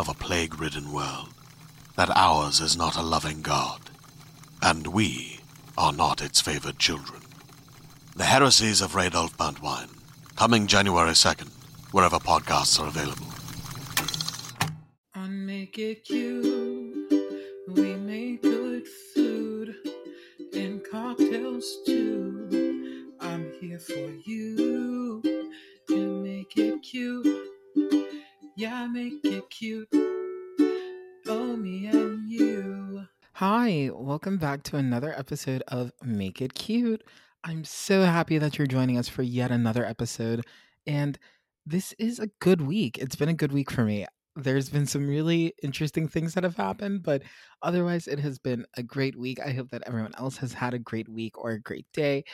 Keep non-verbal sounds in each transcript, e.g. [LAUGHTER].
of a plague ridden world that ours is not a loving God, and we are not its favored children. The Heresies of Radolf Burntwine, coming January 2nd, wherever podcasts are available. On Make It Cute, we make good food and cocktails too. I'm here for you Hi, welcome back to another episode of Make It Cute. I'm so happy that you're joining us for yet another episode. And this is a good week. It's been a good week for me. There's been some really interesting things that have happened, but otherwise, it has been a great week. I hope that everyone else has had a great week or a great day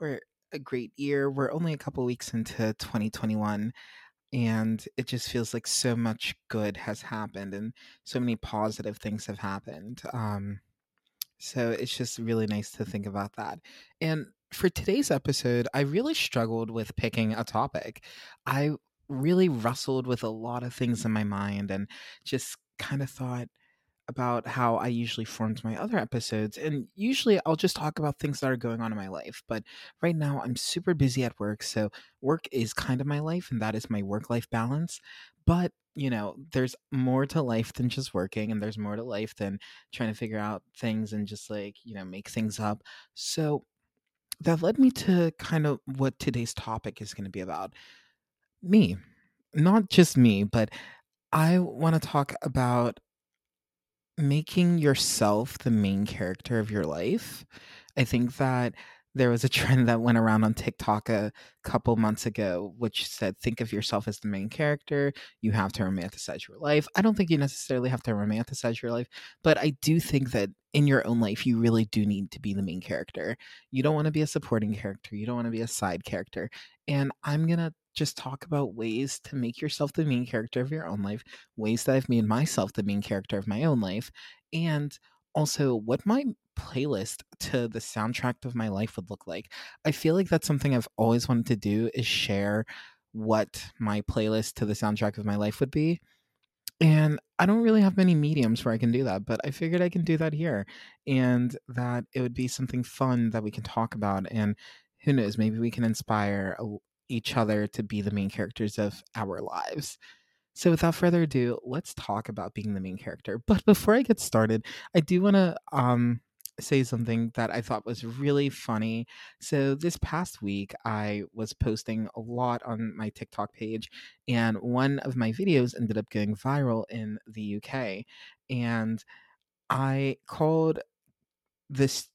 or a great year. We're only a couple weeks into 2021 and it just feels like so much good has happened and so many positive things have happened um so it's just really nice to think about that and for today's episode i really struggled with picking a topic i really wrestled with a lot of things in my mind and just kind of thought about how I usually formed my other episodes. And usually I'll just talk about things that are going on in my life. But right now I'm super busy at work. So work is kind of my life, and that is my work life balance. But you know, there's more to life than just working, and there's more to life than trying to figure out things and just like, you know, make things up. So that led me to kind of what today's topic is going to be about me. Not just me, but I want to talk about making yourself the main character of your life. I think that there was a trend that went around on TikTok a couple months ago, which said, think of yourself as the main character. You have to romanticize your life. I don't think you necessarily have to romanticize your life, but I do think that in your own life, you really do need to be the main character. You don't want to be a supporting character, you don't want to be a side character. And I'm going to just talk about ways to make yourself the main character of your own life, ways that I've made myself the main character of my own life, and also what my playlist to the soundtrack of my life would look like. I feel like that's something I've always wanted to do is share what my playlist to the soundtrack of my life would be. And I don't really have many mediums where I can do that, but I figured I can do that here and that it would be something fun that we can talk about. And who knows, maybe we can inspire each other to be the main characters of our lives. So, without further ado, let's talk about being the main character. But before I get started, I do want to um, say something that I thought was really funny. So, this past week, I was posting a lot on my TikTok page, and one of my videos ended up going viral in the UK. And I called this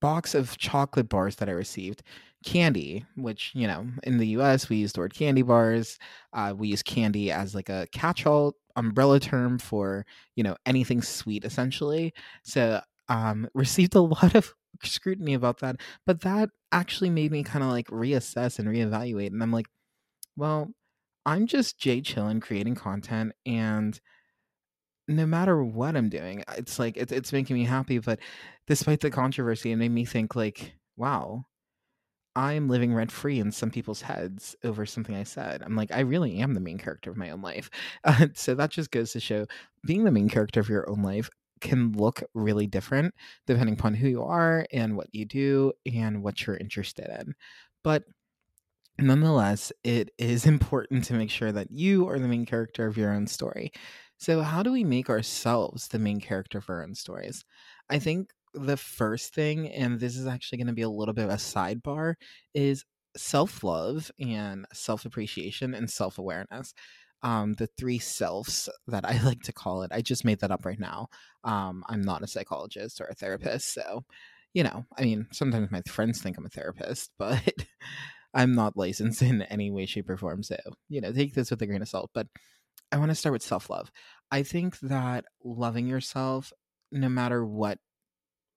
box of chocolate bars that I received, candy, which, you know, in the US, we use the word candy bars. Uh, we use candy as like a catch all umbrella term for, you know, anything sweet essentially. So, um, received a [LAUGHS] lot of scrutiny about that, but that actually made me kind of like reassess and reevaluate. And I'm like, well, I'm just Jay chillin creating content and no matter what I'm doing, it's like it's it's making me happy. But despite the controversy, it made me think like, wow, I'm living rent free in some people's heads over something I said. I'm like, I really am the main character of my own life. Uh, [LAUGHS] so that just goes to show being the main character of your own life can look really different depending upon who you are and what you do and what you're interested in. But nonetheless, it is [LAUGHS] important to make sure that you are the main character of your own story. So, how do we make ourselves the main character for our own stories? I think the first thing, and this is actually going to be a little bit of a sidebar, is self love and self appreciation and self awareness. Um, the three selves that I [LAUGHS] like to call it. I just made that up right now. Um, I'm not a psychologist or a therapist, so you know, I mean, sometimes my friends think I'm a therapist, [LAUGHS] but I'm not licensed in any way, shape, or form. So, you know, take this with a grain of salt. But I want to start with self love. I think that loving yourself, no matter what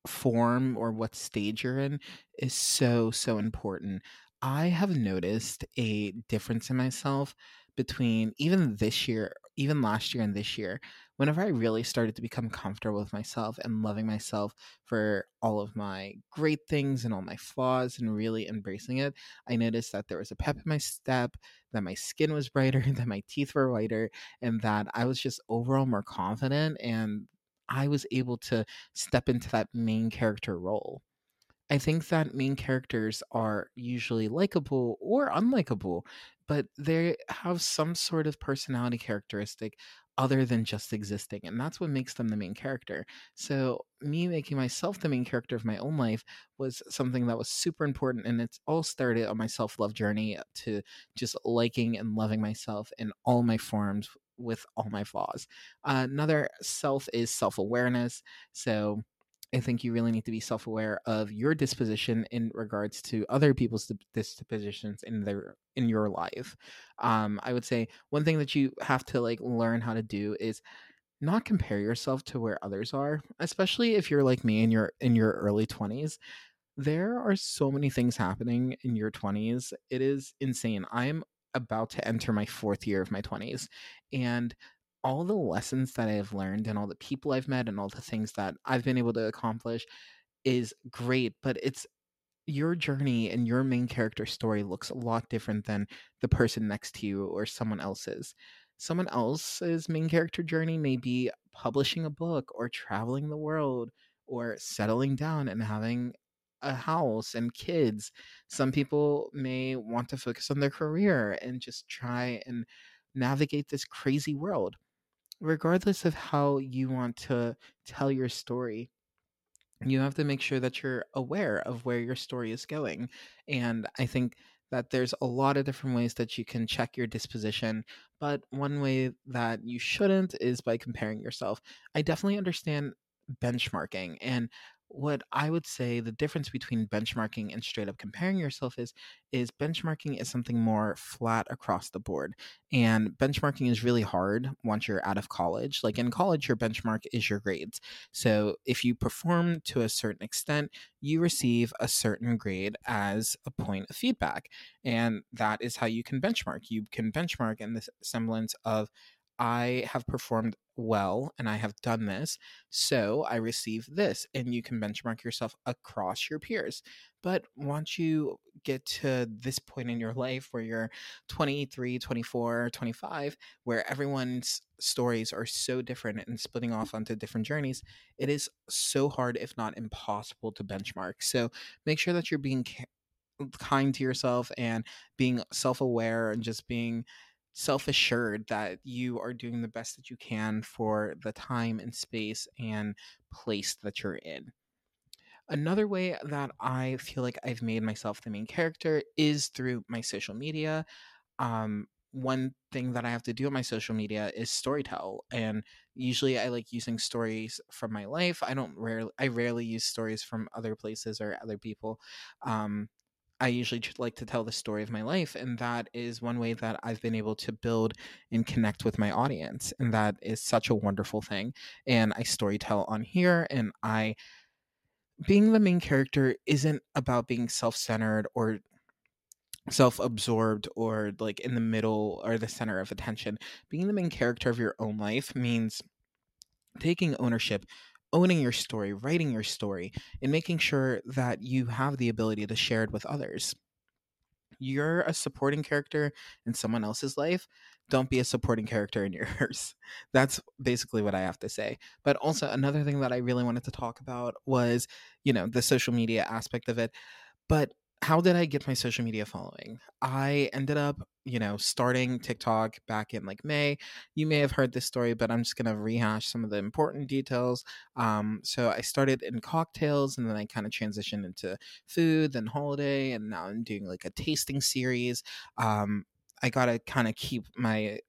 form or what stage you're in, is so, so important. I have noticed a difference in myself between even this year, even last year and this year, whenever I really started to become comfortable with myself and loving myself for all of my great things and all my flaws and really embracing it, I noticed that there was a pep in my step, that my skin was brighter, [LAUGHS] that my teeth were whiter, and that I was just overall more confident and I was able to step into that main character role. I think that main characters are usually likable or unlikable, but they have some sort of personality characteristic other than just existing. And that's what makes them the main character. So, me making myself the main character of my own life was something that was super important. And it's all started on my self love journey to just liking and loving myself in all my forms with all my flaws. Uh, another self is self awareness. So, I think you really need to be self aware of your disposition in regards to other people's dispositions in their in your life. Um, I would say one thing that you have to like learn how to do is not compare yourself to where others are, especially if you're like me in your in your early 20s. There are so many things happening in your 20s. It is insane. I am about to enter my fourth year of my 20s and all the lessons that I have learned and all the people I've met and all the things that I've been able to accomplish is great, but it's your journey and your main character story looks a lot different than the person next to you or someone else's. Someone else's main character journey may be publishing a book or traveling the world or settling down and having a house and kids. Some people may want to focus on their career and just try and navigate this crazy world regardless of how you want to tell your story, you have to make sure that you're aware of where your story is going. And I think that there's a lot of different ways that you can check your disposition, but one way that you shouldn't is by comparing yourself. I definitely understand benchmarking and what I would say the difference between benchmarking and straight up comparing yourself is is benchmarking is something more flat across the board. And benchmarking is really hard once you're out of college. Like in college your benchmark is your grades. So if you perform to a certain extent, you receive a certain grade as a point of feedback. And that is how you can benchmark. You can benchmark in the semblance of I have performed well and I have done this, so I receive this. And you can benchmark yourself across your peers. But once you get to this point in your life where you're 23, 24, 25, where everyone's stories are so different and splitting off onto different journeys, it is so hard, if not impossible, to benchmark. So make sure that you're being kind to yourself and being self aware and just being self assured that you are doing the best that you can for the time and space and place that you're in. Another way that I feel like I've made myself the main character is through my social media. Um, one thing that I have to do on my social media is storytell and usually I like using stories from my life. I don't rarely I rarely use stories from other places or other people. Um, I usually like to tell the story of my life, and that is one way that I've been able to build and connect with my audience, and that is such a wonderful thing. And I storytell on here, and I being the main character isn't about being self-centered or self-absorbed or like in the middle or the center of attention. Being the main character of your own life means taking ownership, owning your story, writing your story, and making sure that you have the ability to share it with others. You're a supporting character in someone else's life. Don't be a supporting character in [LAUGHS] yours. That's basically what I have to say. But also, another thing that I really wanted to talk about was, you know, the social media aspect of it. But how did I get my social media following? I ended up, you know, starting TikTok back in like May. You may have heard this story, but I'm just going to rehash some of the important details. Um, so I started in cocktails and then I kind of transitioned into food, then holiday, and now I'm doing like a tasting series. Um, I got to kind of keep my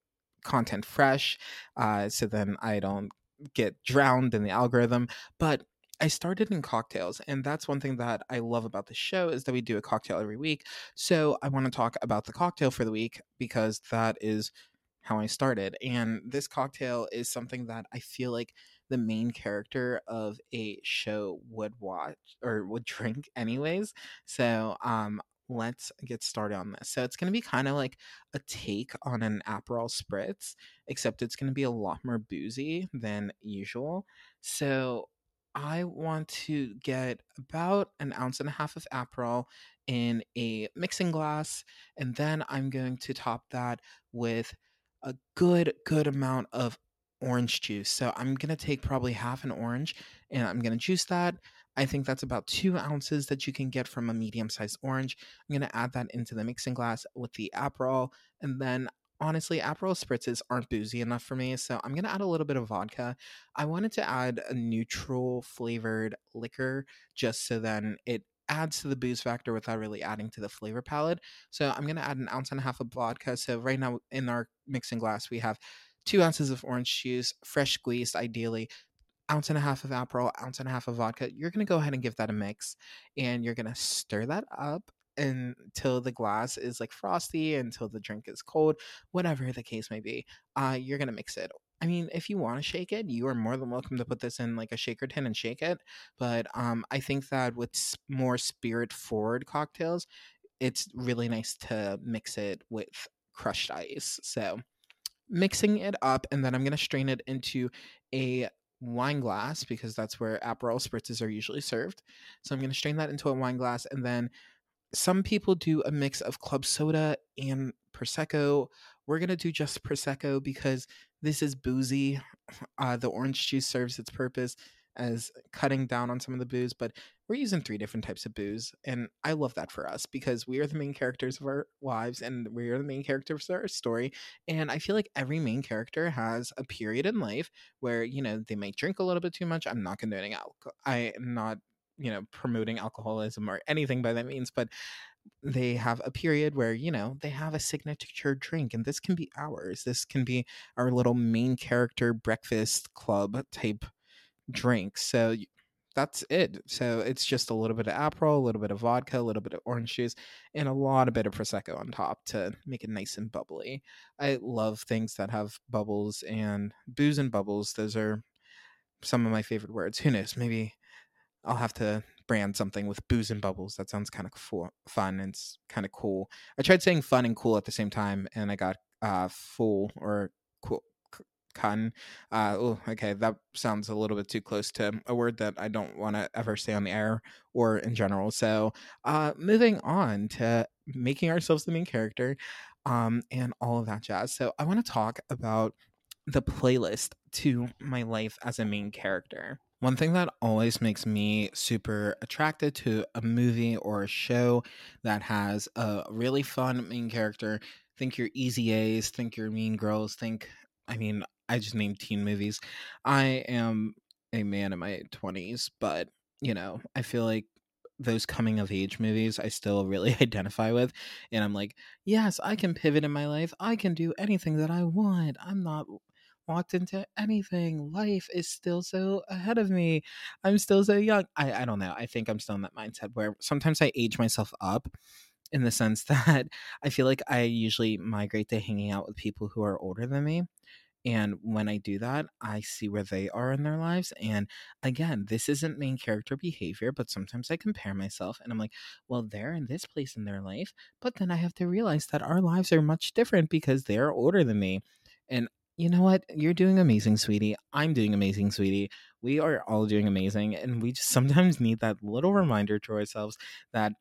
content fresh uh, so then I don't get drowned in the algorithm. But I started in cocktails, and that's one thing that I love about the show is that we do a cocktail every week. So I want to talk about the cocktail for the week because that is how I started. And this cocktail is something that I feel like the main character of a show would watch or would [LAUGHS] drink anyways. So um let's get started on this. So it's going to be kind of like a take on an Aperol spritz, except it's going to be a lot more boozy than usual. So I want to get about an ounce and a half of Aperol in a mixing glass, and then I'm going to top that with a good, good amount of orange juice. So I'm going to take probably half an orange and I'm going to juice that. I think that's about two ounces that you can get from a medium sized orange. I'm going to add that into the mixing glass with the Aperol, and then honestly, Aperol spritzes aren't boozy enough for me, so I'm gonna add a little bit of vodka. I wanted to add a neutral flavored liquor just so then it adds to the booze factor without really adding to the flavor palette. So I'm gonna add an ounce and a half of vodka. So right now in our mixing glass we have two ounces of orange juice, fresh squeezed, ideally. Ounce and a half of Aperol, ounce and a half of vodka. You're gonna go ahead and give that a mix, and you're gonna stir that up until the glass is like frosty, until the drink is cold, whatever the case may be. Uh, you're gonna mix it. I mean, if you want to shake it, you are more than welcome to put this in like a shaker tin and shake it. But um, I think that with more spirit forward cocktails, it's really nice to mix it with crushed ice. So mixing it up, and then I'm gonna strain it into a wine glass because that's where Aperol spritzes are usually served. So I'm going to strain that into a wine glass and then some people do a mix of club soda and prosecco. We're gonna do just prosecco because this is boozy. Uh, the orange juice serves its purpose as cutting down on some of the booze, but we're using three different types of booze, and I love that for us because we are the main characters of our lives, and we are the main characters of our story. And I feel like every main character has a period in life where you know they might drink a little bit too much. I'm not condoning alcohol. I am not you know promoting alcoholism or anything by that means but they have a period where you know they have a signature drink and this can be ours. This can be our little main character breakfast club type drink. So that's it. So it's just a little bit of aperol a little bit of vodka a little bit of orange juice and a lot of bit of prosecco on top to make it nice and bubbly. I love things that have bubbles and booze and bubbles. Those are some of my favorite words. Who knows? Maybe I'll have to brand something with booze and bubbles. That sounds kind of fun. And it's kind of cool. I tried saying fun and cool at the same time, and I got uh, full or cool. Cotton. Uh, oh, okay, that sounds a little bit too close to a word that I don't want to ever say on the air or in general. So, uh, moving on to making ourselves the main character, um, and all of that jazz. So, I want to talk about the playlist to my life as a main character. One thing that always makes me super attracted to a movie or a show that has a really fun main character. Think your Easy A's, think your Mean Girls, think, I mean, I just named teen movies. I am a man in my 20s, but, you know, I feel like those coming of age movies I still really [LAUGHS] identify with. And I'm like, yes, I can pivot in my life. I can do anything that I want. I'm not walked into anything. Life is still so ahead of me. I'm still so young. I, I don't know. I think I'm still in that mindset where sometimes I age myself up in the sense [LAUGHS] that I feel like I usually migrate to hanging out with people who are older than me. And when I do that, I see where they are in their lives. And again, this isn't main character behavior, but sometimes I compare myself and I'm like, well, they're in this place in their life. But then I have to realize that our lives are much different because they're older than me. You know what? You're doing amazing, sweetie. I'm doing amazing, sweetie. We are all doing amazing. And we just [LAUGHS] sometimes need that little reminder to ourselves that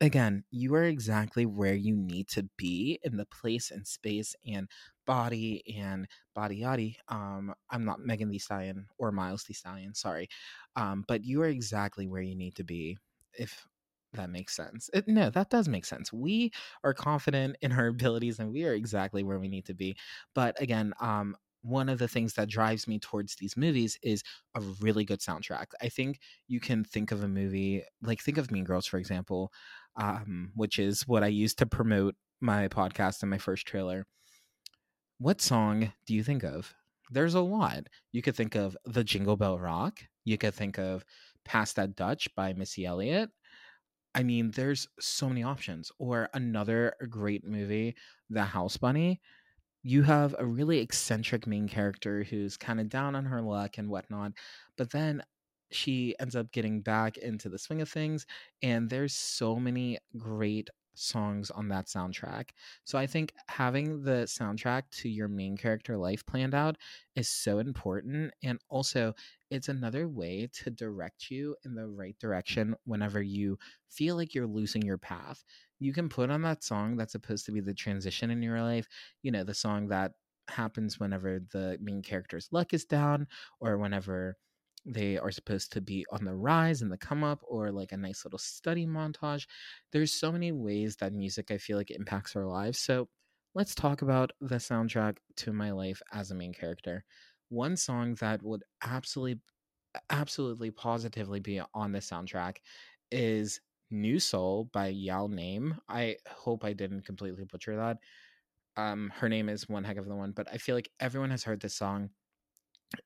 again, you are exactly where you need to be in the place and space and body and body yaddy. Um, I'm not Megan Thee Stallion or Miles Thee Stallion, sorry. Um, but you are exactly where you need to be if that makes sense. It, no, that does make sense. We are confident in our [LAUGHS] abilities and we are exactly where we need to be. But again, um, one of the things that drives me towards these movies is a really good soundtrack. I think you can think of a movie like think of Mean Girls, for example um, which is what I used to promote my podcast and my first trailer. What song do you think of? There's a lot. You could think of the Jingle Bell Rock. You could think of Pass That Dutch by Missy Elliott. I mean, there's so many options. Or another great movie, The House Bunny. You have a really eccentric main character who's kind of down on her luck and whatnot. But then she ends up getting back into the swing of things and there's so many great songs on that soundtrack. So I think having the soundtrack to your main character life planned out is so important and also it's another way to direct you in the right direction whenever you feel like you're losing your path. You can put on that song that's supposed to be the transition in your life, you know, the song that happens whenever the main character's luck is down or whenever they are supposed to be on the rise and the come up or like a nice little study montage. There's so many ways that music i feel like impacts our lives. So let's talk about the soundtrack to my life as a main character one song that would absolutely absolutely positively be on the soundtrack is new soul by Yael Naim. I hope i didn't completely butcher that. Um her name is one heck of the one but i feel like everyone has heard this song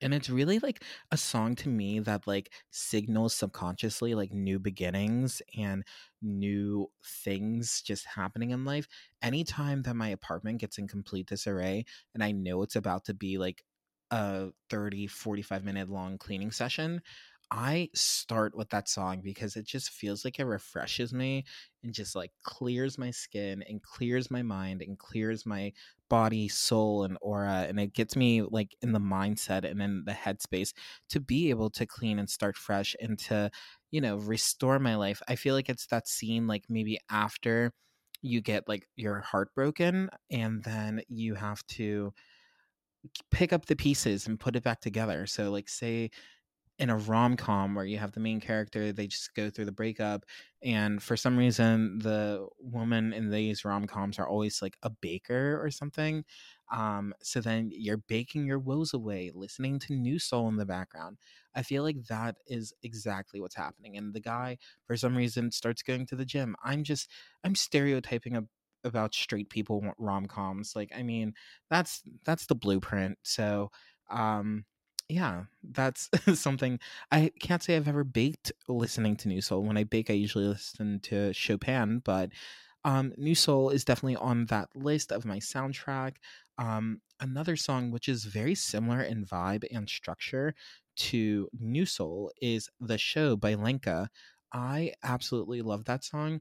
and it's really like a song to me that like signals subconsciously like new beginnings and new things just happening in life. Anytime that my apartment gets in complete disarray and i know it's about to be like a 30 45 minute long cleaning session I start with that song because it just feels like it refreshes me and just like clears my skin and clears my mind and clears my body, soul, and aura. And it gets me like in the mindset and in the headspace to be able to clean and start fresh and to, you know, restore my life. I feel like it's that scene, like maybe after you get like your heart broken and then you have to pick up the pieces and put it back together. So, like, say, in a rom-com where you have the main character they just go through the breakup and for some reason the woman in these rom-coms are always like a baker or something um, so then you're baking your woes away listening to new soul in the background i feel like that is exactly what's happening and the guy for some reason starts going to the gym i'm just i'm stereotyping a, about straight people rom-coms like i mean that's that's the blueprint so um yeah, that's [LAUGHS] something I can't say I've ever baked listening to New Soul. When I bake, I usually listen to Chopin, but um, New Soul is definitely on that list of my soundtrack. Um, another song which is very similar in vibe and structure to New Soul is The Show by Lenka. I absolutely love that song.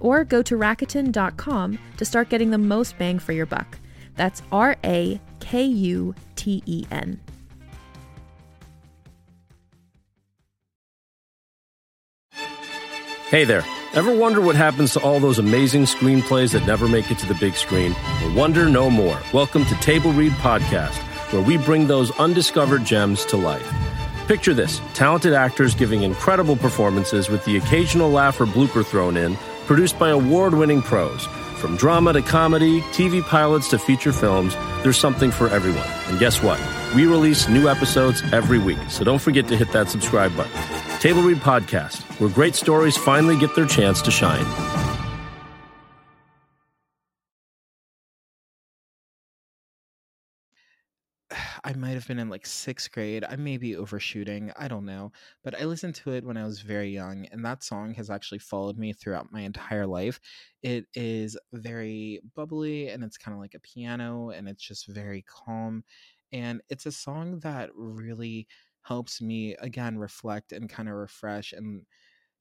Or go to Rakuten.com to start getting the most bang for your buck. That's R A K U T E N. Hey there. Ever wonder what happens to all those amazing screenplays that never make it to the big screen? Well, wonder no more. Welcome to Table Read Podcast, where we bring those undiscovered gems to life. Picture this talented actors giving incredible performances with the occasional laugh or blooper thrown in, produced by award winning pros. From drama to comedy, TV pilots to feature films, there's something for everyone. And guess what? We release new episodes every week, so don't forget to hit that subscribe button. Table Read Podcast, where great stories finally get their chance to shine. I might have been in like sixth grade. I may be overshooting. I don't know. But I listened to it when I was very young, and that song has actually followed me throughout my entire life. It is very bubbly and it's kind of like a piano and it's just very calm. And it's a song that really helps me, again, reflect and kind of refresh and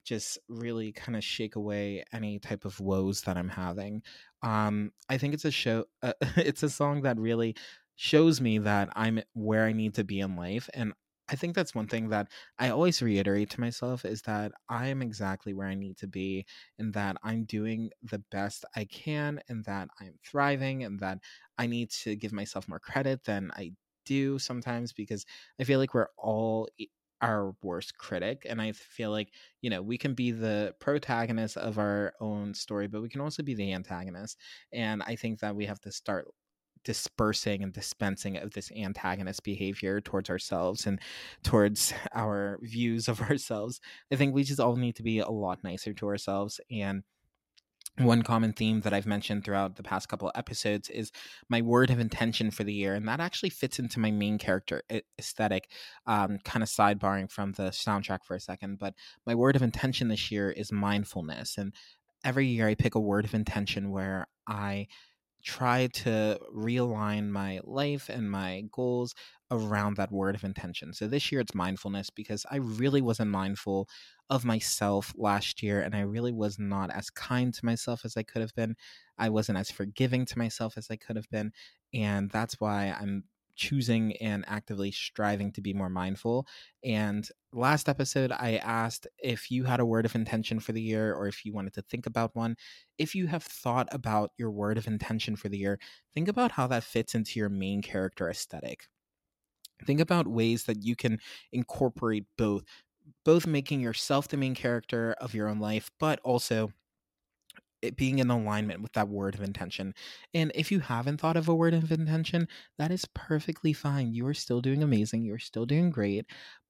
just really kind of shake away any type of woes that I'm having. Um, I think it's a show. Uh, [LAUGHS] it's a song that really shows me that I'm where I need to be in life, and I think that's one thing that I always reiterate to myself is that I am exactly where I need to be, and that I'm doing the best I can, and that I'm thriving, and that I need to give myself more credit than I do sometimes because I feel like we're all our worst critic and i feel like you know we can be the protagonist of our own story but we can also be the antagonist and i think that we have to start dispersing and dispensing of this antagonist behavior towards ourselves and towards [LAUGHS] our views of ourselves i think we just all need to be a lot nicer to ourselves and one common theme that I've mentioned throughout the past couple of episodes is my word of intention for the year. And that actually fits into my main character aesthetic, um, kind of sidebarring from the soundtrack for a second. But my word of intention this year is mindfulness. And every year I pick a word of intention where I try to realign my life and my goals around that word of intention. So this year it's mindfulness because I really wasn't mindful of myself last year and I really was not as kind to myself as I could have been. I wasn't as forgiving to myself as I could have been. And that's why I'm choosing and actively striving to be more mindful. And last episode, I asked if you had a word of intention for the year or if you wanted to think about one. If you have thought about your word of intention for the year, think about how that fits into your main character aesthetic. Think about ways that you can incorporate both, both making yourself the main character of your own life, but also it being in alignment with that word of intention. And if you haven't thought of a word of intention, that is perfectly fine. You are still doing amazing. You're still doing great.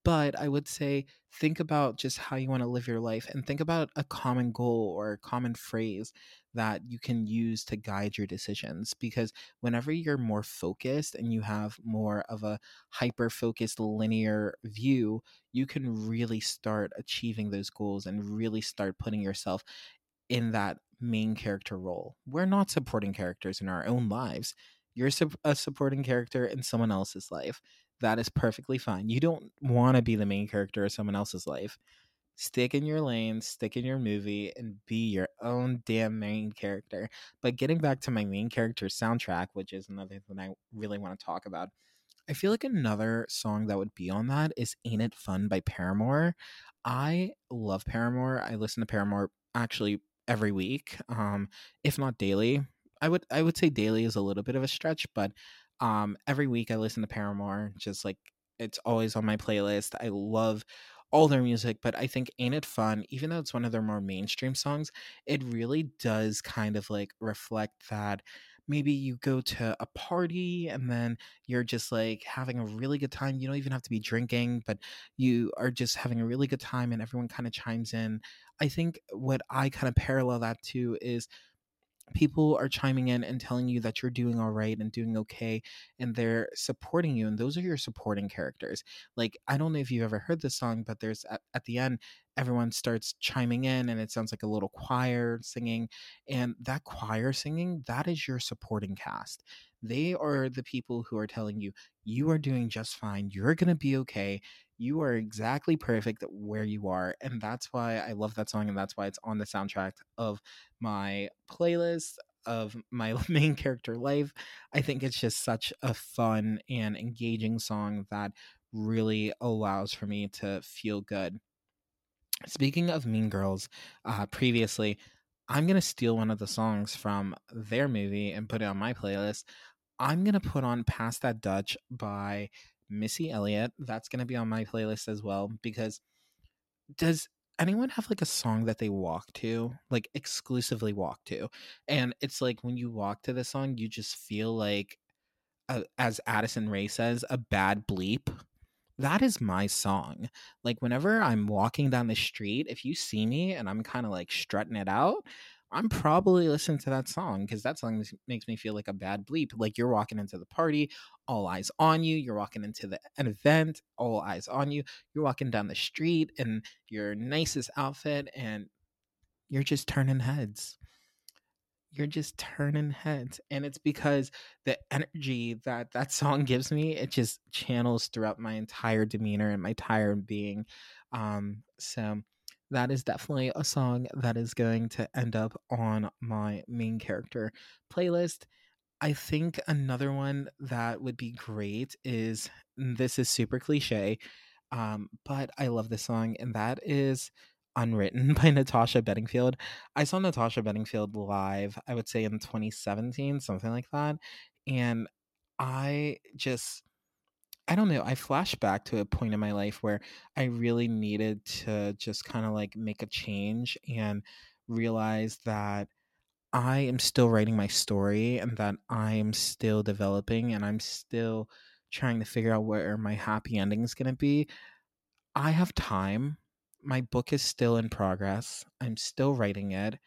But I would say think about just how you want to live your life and think about a common goal or a common phrase that you can use to guide your decisions. Because whenever you're more focused and you have more of a hyper focused linear view, you can really start achieving those goals and really start putting yourself in that main character role. We're not supporting characters in our own lives. You're a supporting character in someone else's life. That is perfectly fine. You don't want to be the main character of someone else's life. Stick in your lane, stick in your movie, and be your own damn main character. But getting back to my main character soundtrack, which is another thing I really want to talk about, I feel like another song that would be on that is Ain't It Fun by Paramore. I love Paramore. I listen to Paramore actually every week, um, if not daily. I would I would say daily is a little bit of a stretch, but um, every week I listen to Paramore. Just like it's always on my playlist. I love all their music, but I think Ain't It Fun, even though it's one of their more mainstream songs, it really does kind of like reflect that maybe you go to a party and then you're just like having a really good time. You don't even have to be drinking, but you are just having a really good time and everyone kind of chimes in. I think what I kind of parallel that to is people are chiming in and telling you that you're doing all right and doing okay and they're supporting you and those are your supporting characters. Like i don't know if you've ever heard this song but there's at, at the end everyone starts chiming in and it sounds like a little choir singing and that choir singing that is your supporting cast. They are the people who are telling you you are doing just fine you're going to be okay you are exactly perfect where you are and that's why i love that song and that's why it's on the soundtrack of my playlist of [LAUGHS] my [LAUGHS] main character life. I think it's just such a fun and engaging song that really allows for me to feel good. Speaking of mean girls uh previously i'm gonna steal one of the songs from their movie and put it on my playlist. I'm gonna put on pass that dutch by Missy Elliott. That's going to be on my playlist as well because does anyone have like a song that they walk to, like exclusively walk to? And it's like when you walk to the song, you just feel like, uh, as Addison Rae says, a bad bleep. That is my song. Like whenever I'm walking down the street, if you see me and I'm kind of like strutting it out, I'm probably listening to that song because that song makes me feel like a bad bleep. Like you're walking into the party, all eyes on you. You're walking into the an event, all eyes on you. You're walking down the street in your nicest outfit, and you're just turning heads. You're just turning heads, and it's because the energy that that song [LAUGHS] gives me, it just channels throughout my entire demeanor and my entire being. Um, so that is definitely a song that is going to end up on my main character playlist. I think another one that would be great is this is super cliche, um, but I love this song, and that is Unwritten [LAUGHS] by Natasha Bedingfield. I saw Natasha Bedingfield live, I would say in 2017, something like that. And I just I don't know. I flash back to a point in my life where I really needed to just kind of like make a change and realize that I am still writing my story and that I am still developing and I'm still trying to figure out where my happy ending is going to be. I have time. My book is still in progress. I'm still writing it.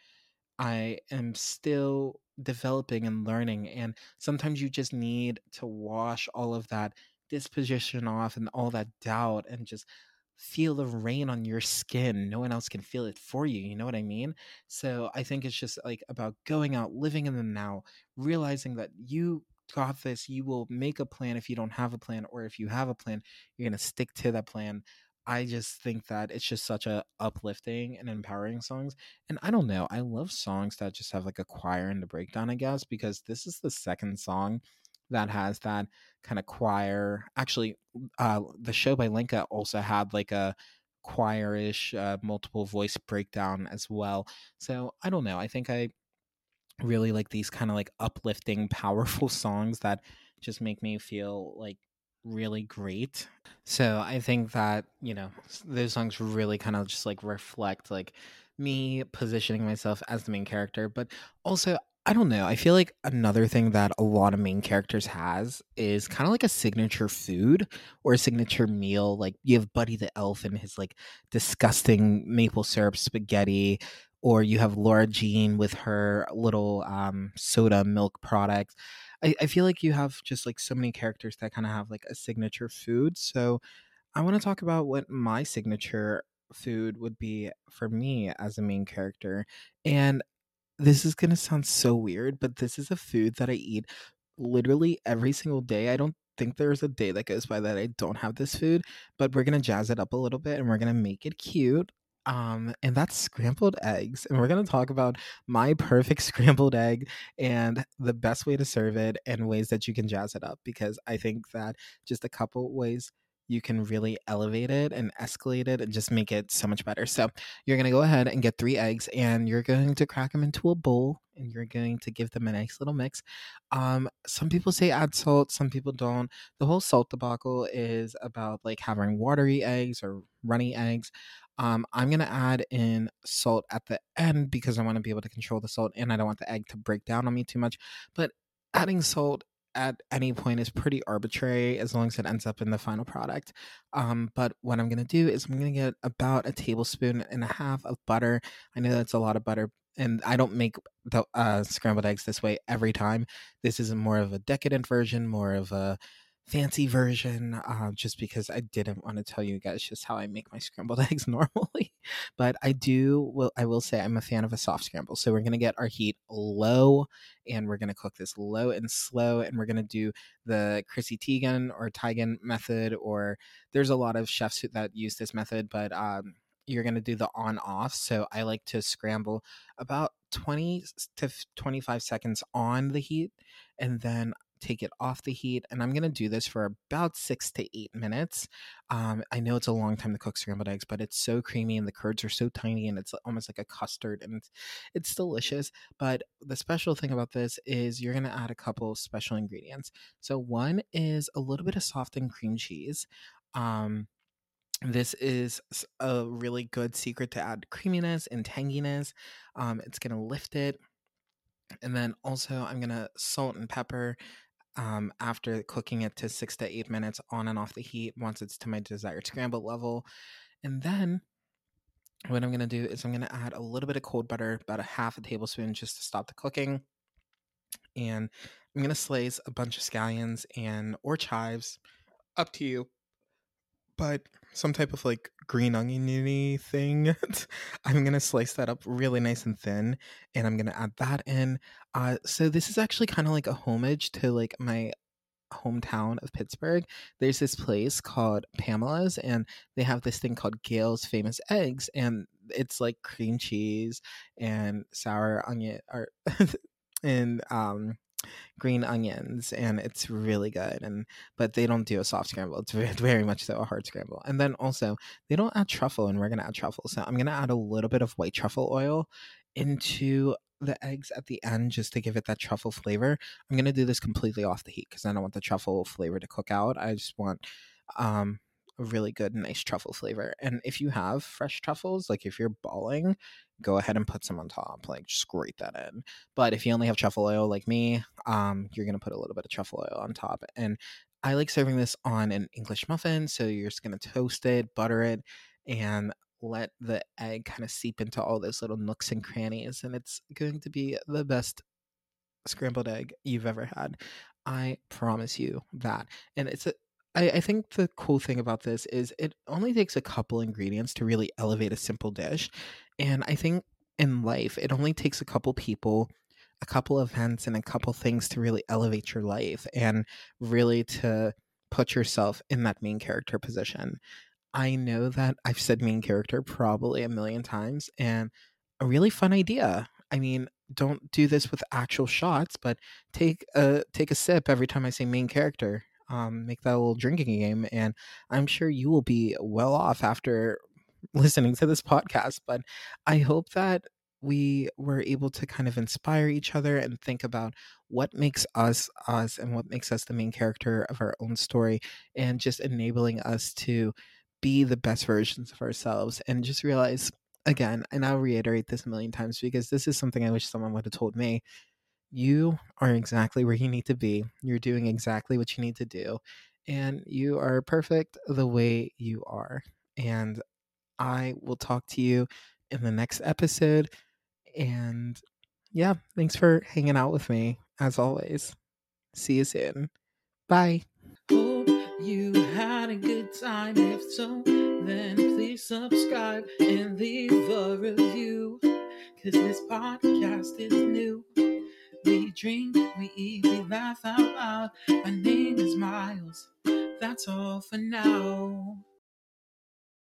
I am still developing and learning. And sometimes you just need to wash all of that disposition off and all that doubt and just feel the rain on your skin. No one else can feel it for you. You know what I mean? So I think it's just like about going out, living in the now, realizing that you got this. You will make a plan if you don't have a plan, or if you have a plan, you're going to stick to that plan. I just think that it's just such a uplifting and empowering songs. And I don't know, I love songs that just have like a choir and a breakdown, I guess, because this is the second song that has that kind of choir. Actually, uh, the show by Lenka also had like a choirish uh, multiple voice breakdown as well. So I don't know. I think I really like these kind of like uplifting, [LAUGHS] powerful songs that just make me feel like really great. So I think that, you know, those songs really kind of just like reflect like me positioning myself as the main character, but also I don't know. I feel like another thing that a lot of main characters has is kind of like a signature food or a signature meal. Like you have Buddy the Elf and his like disgusting maple syrup spaghetti, or you have Lara Jean with her little um, soda milk products. I, I feel like you have just like so many characters that kind of have like a signature food. So I want to talk about what my signature food would be for me as a main character. And this is going to sound so weird, but this is a food that I eat literally every single day. I don't think there's a day that goes by that I don't have this food, but we're going to jazz it up a little bit and we're going to make it cute. Um, and that's scrambled eggs. And we're going to talk about my perfect [LAUGHS] scrambled egg and the best way to serve it and ways that you can jazz it up because I think that just a couple ways you can really elevate it and escalate it and just make it so much better. So you're going to go ahead and get three eggs and you're going to crack them into a bowl and you're going to give them a nice little mix. Um, some people say add salt, some people don't. The whole salt debacle is about like having watery eggs or runny eggs. Um, I'm gonna add in salt at the end because I want to be able to control the salt and I don't want the egg to break down on me too much. But adding salt at any point is pretty arbitrary as long as it ends up in the final product. Um, but what I'm going to do is I'm going to get about a tablespoon and a half of butter. I know that's a lot of butter. and I don't make the uh, scrambled eggs this way every time. This is more of a decadent version, more of a fancy version uh, just because I didn't want to tell you guys just how I make my scrambled [LAUGHS] eggs normally. But I do, well, I will say I'm a fan of a soft scramble. So we're going to get our heat low and we're going to cook this low and slow. And we're going to do the Chrissy Teigen or Teigen method, or there's a lot of chefs who, that use this method, but um, you're going to do the on off. So I like to scramble about 20 to 25 seconds on the heat and then take it off the heat. And I'm going to do this for about six to eight minutes. Um, I know it's a long time to cook scrambled eggs, but it's so creamy and the curds are so tiny and it's almost like a custard and it's, it's delicious. But the special thing about this is you're going to add a couple special ingredients. So, one is a little bit of softened cream cheese. Um, this is a really good secret to add creaminess and tanginess. Um, it's going to lift it. And then also, I'm going to salt and pepper um, after cooking it to six to eight minutes on and off the heat once it's to my desired scramble level. And then what I'm going to do is I'm going to add a little bit of cold butter, about a half a tablespoon, just to stop the cooking. And I'm going to slice a bunch of scallions and or chives, up to you. But some type of like green oniony thing. [LAUGHS] I'm gonna slice that up really nice and thin, and I'm gonna add that in. Uh, so this is actually kind of like a homage to like my hometown of Pittsburgh. There's this place called Pamela's, and they have this thing called Gail's Famous Eggs, and it's like cream cheese and sour onion or [LAUGHS] and um green onions and it's really good and but they don't do a soft scramble. It's very, much so a hard scramble. And then also they don't add truffle and we're gonna add truffle. So i'm gonna add a little bit of white truffle oil into the eggs at the end just to give it that truffle flavor. I'm gonna do this completely off the heat because i don't want the truffle flavor to cook out. I just want um really good nice truffle flavor and if you have fresh truffles like if you're balling go ahead and put some on top like just grate that in. But if you only have truffle oil like me um you're gonna put a little bit of truffle oil on top and i like serving this on an english muffin so you're just gonna toast it butter it and let the egg kind of seep into all those little nooks and crannies and it's going to be the best scrambled egg you've ever had. I promise you that and it's a I, I think the cool thing about this is it only takes a couple ingredients to really elevate a simple dish. And I think in life, it only takes a couple people, a couple events, and a couple things to really elevate your life and really to put yourself in that main character position. I know that I've said main character probably a million times and a really fun idea. I mean, don't do this with actual shots, but take a take a sip every time I say main character um, make that a little drinking game. And I'm sure you will be well off after [LAUGHS] listening to this podcast. But I hope that we were able to kind of inspire each other and think about what makes us us and what makes us the main character of our own story and just enabling us to be the best versions of ourselves and just realize again and i'll reiterate this a million times because this is something i wish someone would have told me you are exactly where you need to be. You're doing exactly what you need to do. And you are perfect the way you are. And I will talk to you in the next episode. And yeah, thanks for hanging out with me as always. See you soon. Bye. Hope you had a good time. If so, then please subscribe and leave a review. Cause this podcast is new. We drink, we eat, we laugh out loud. My name is Miles. That's all for now.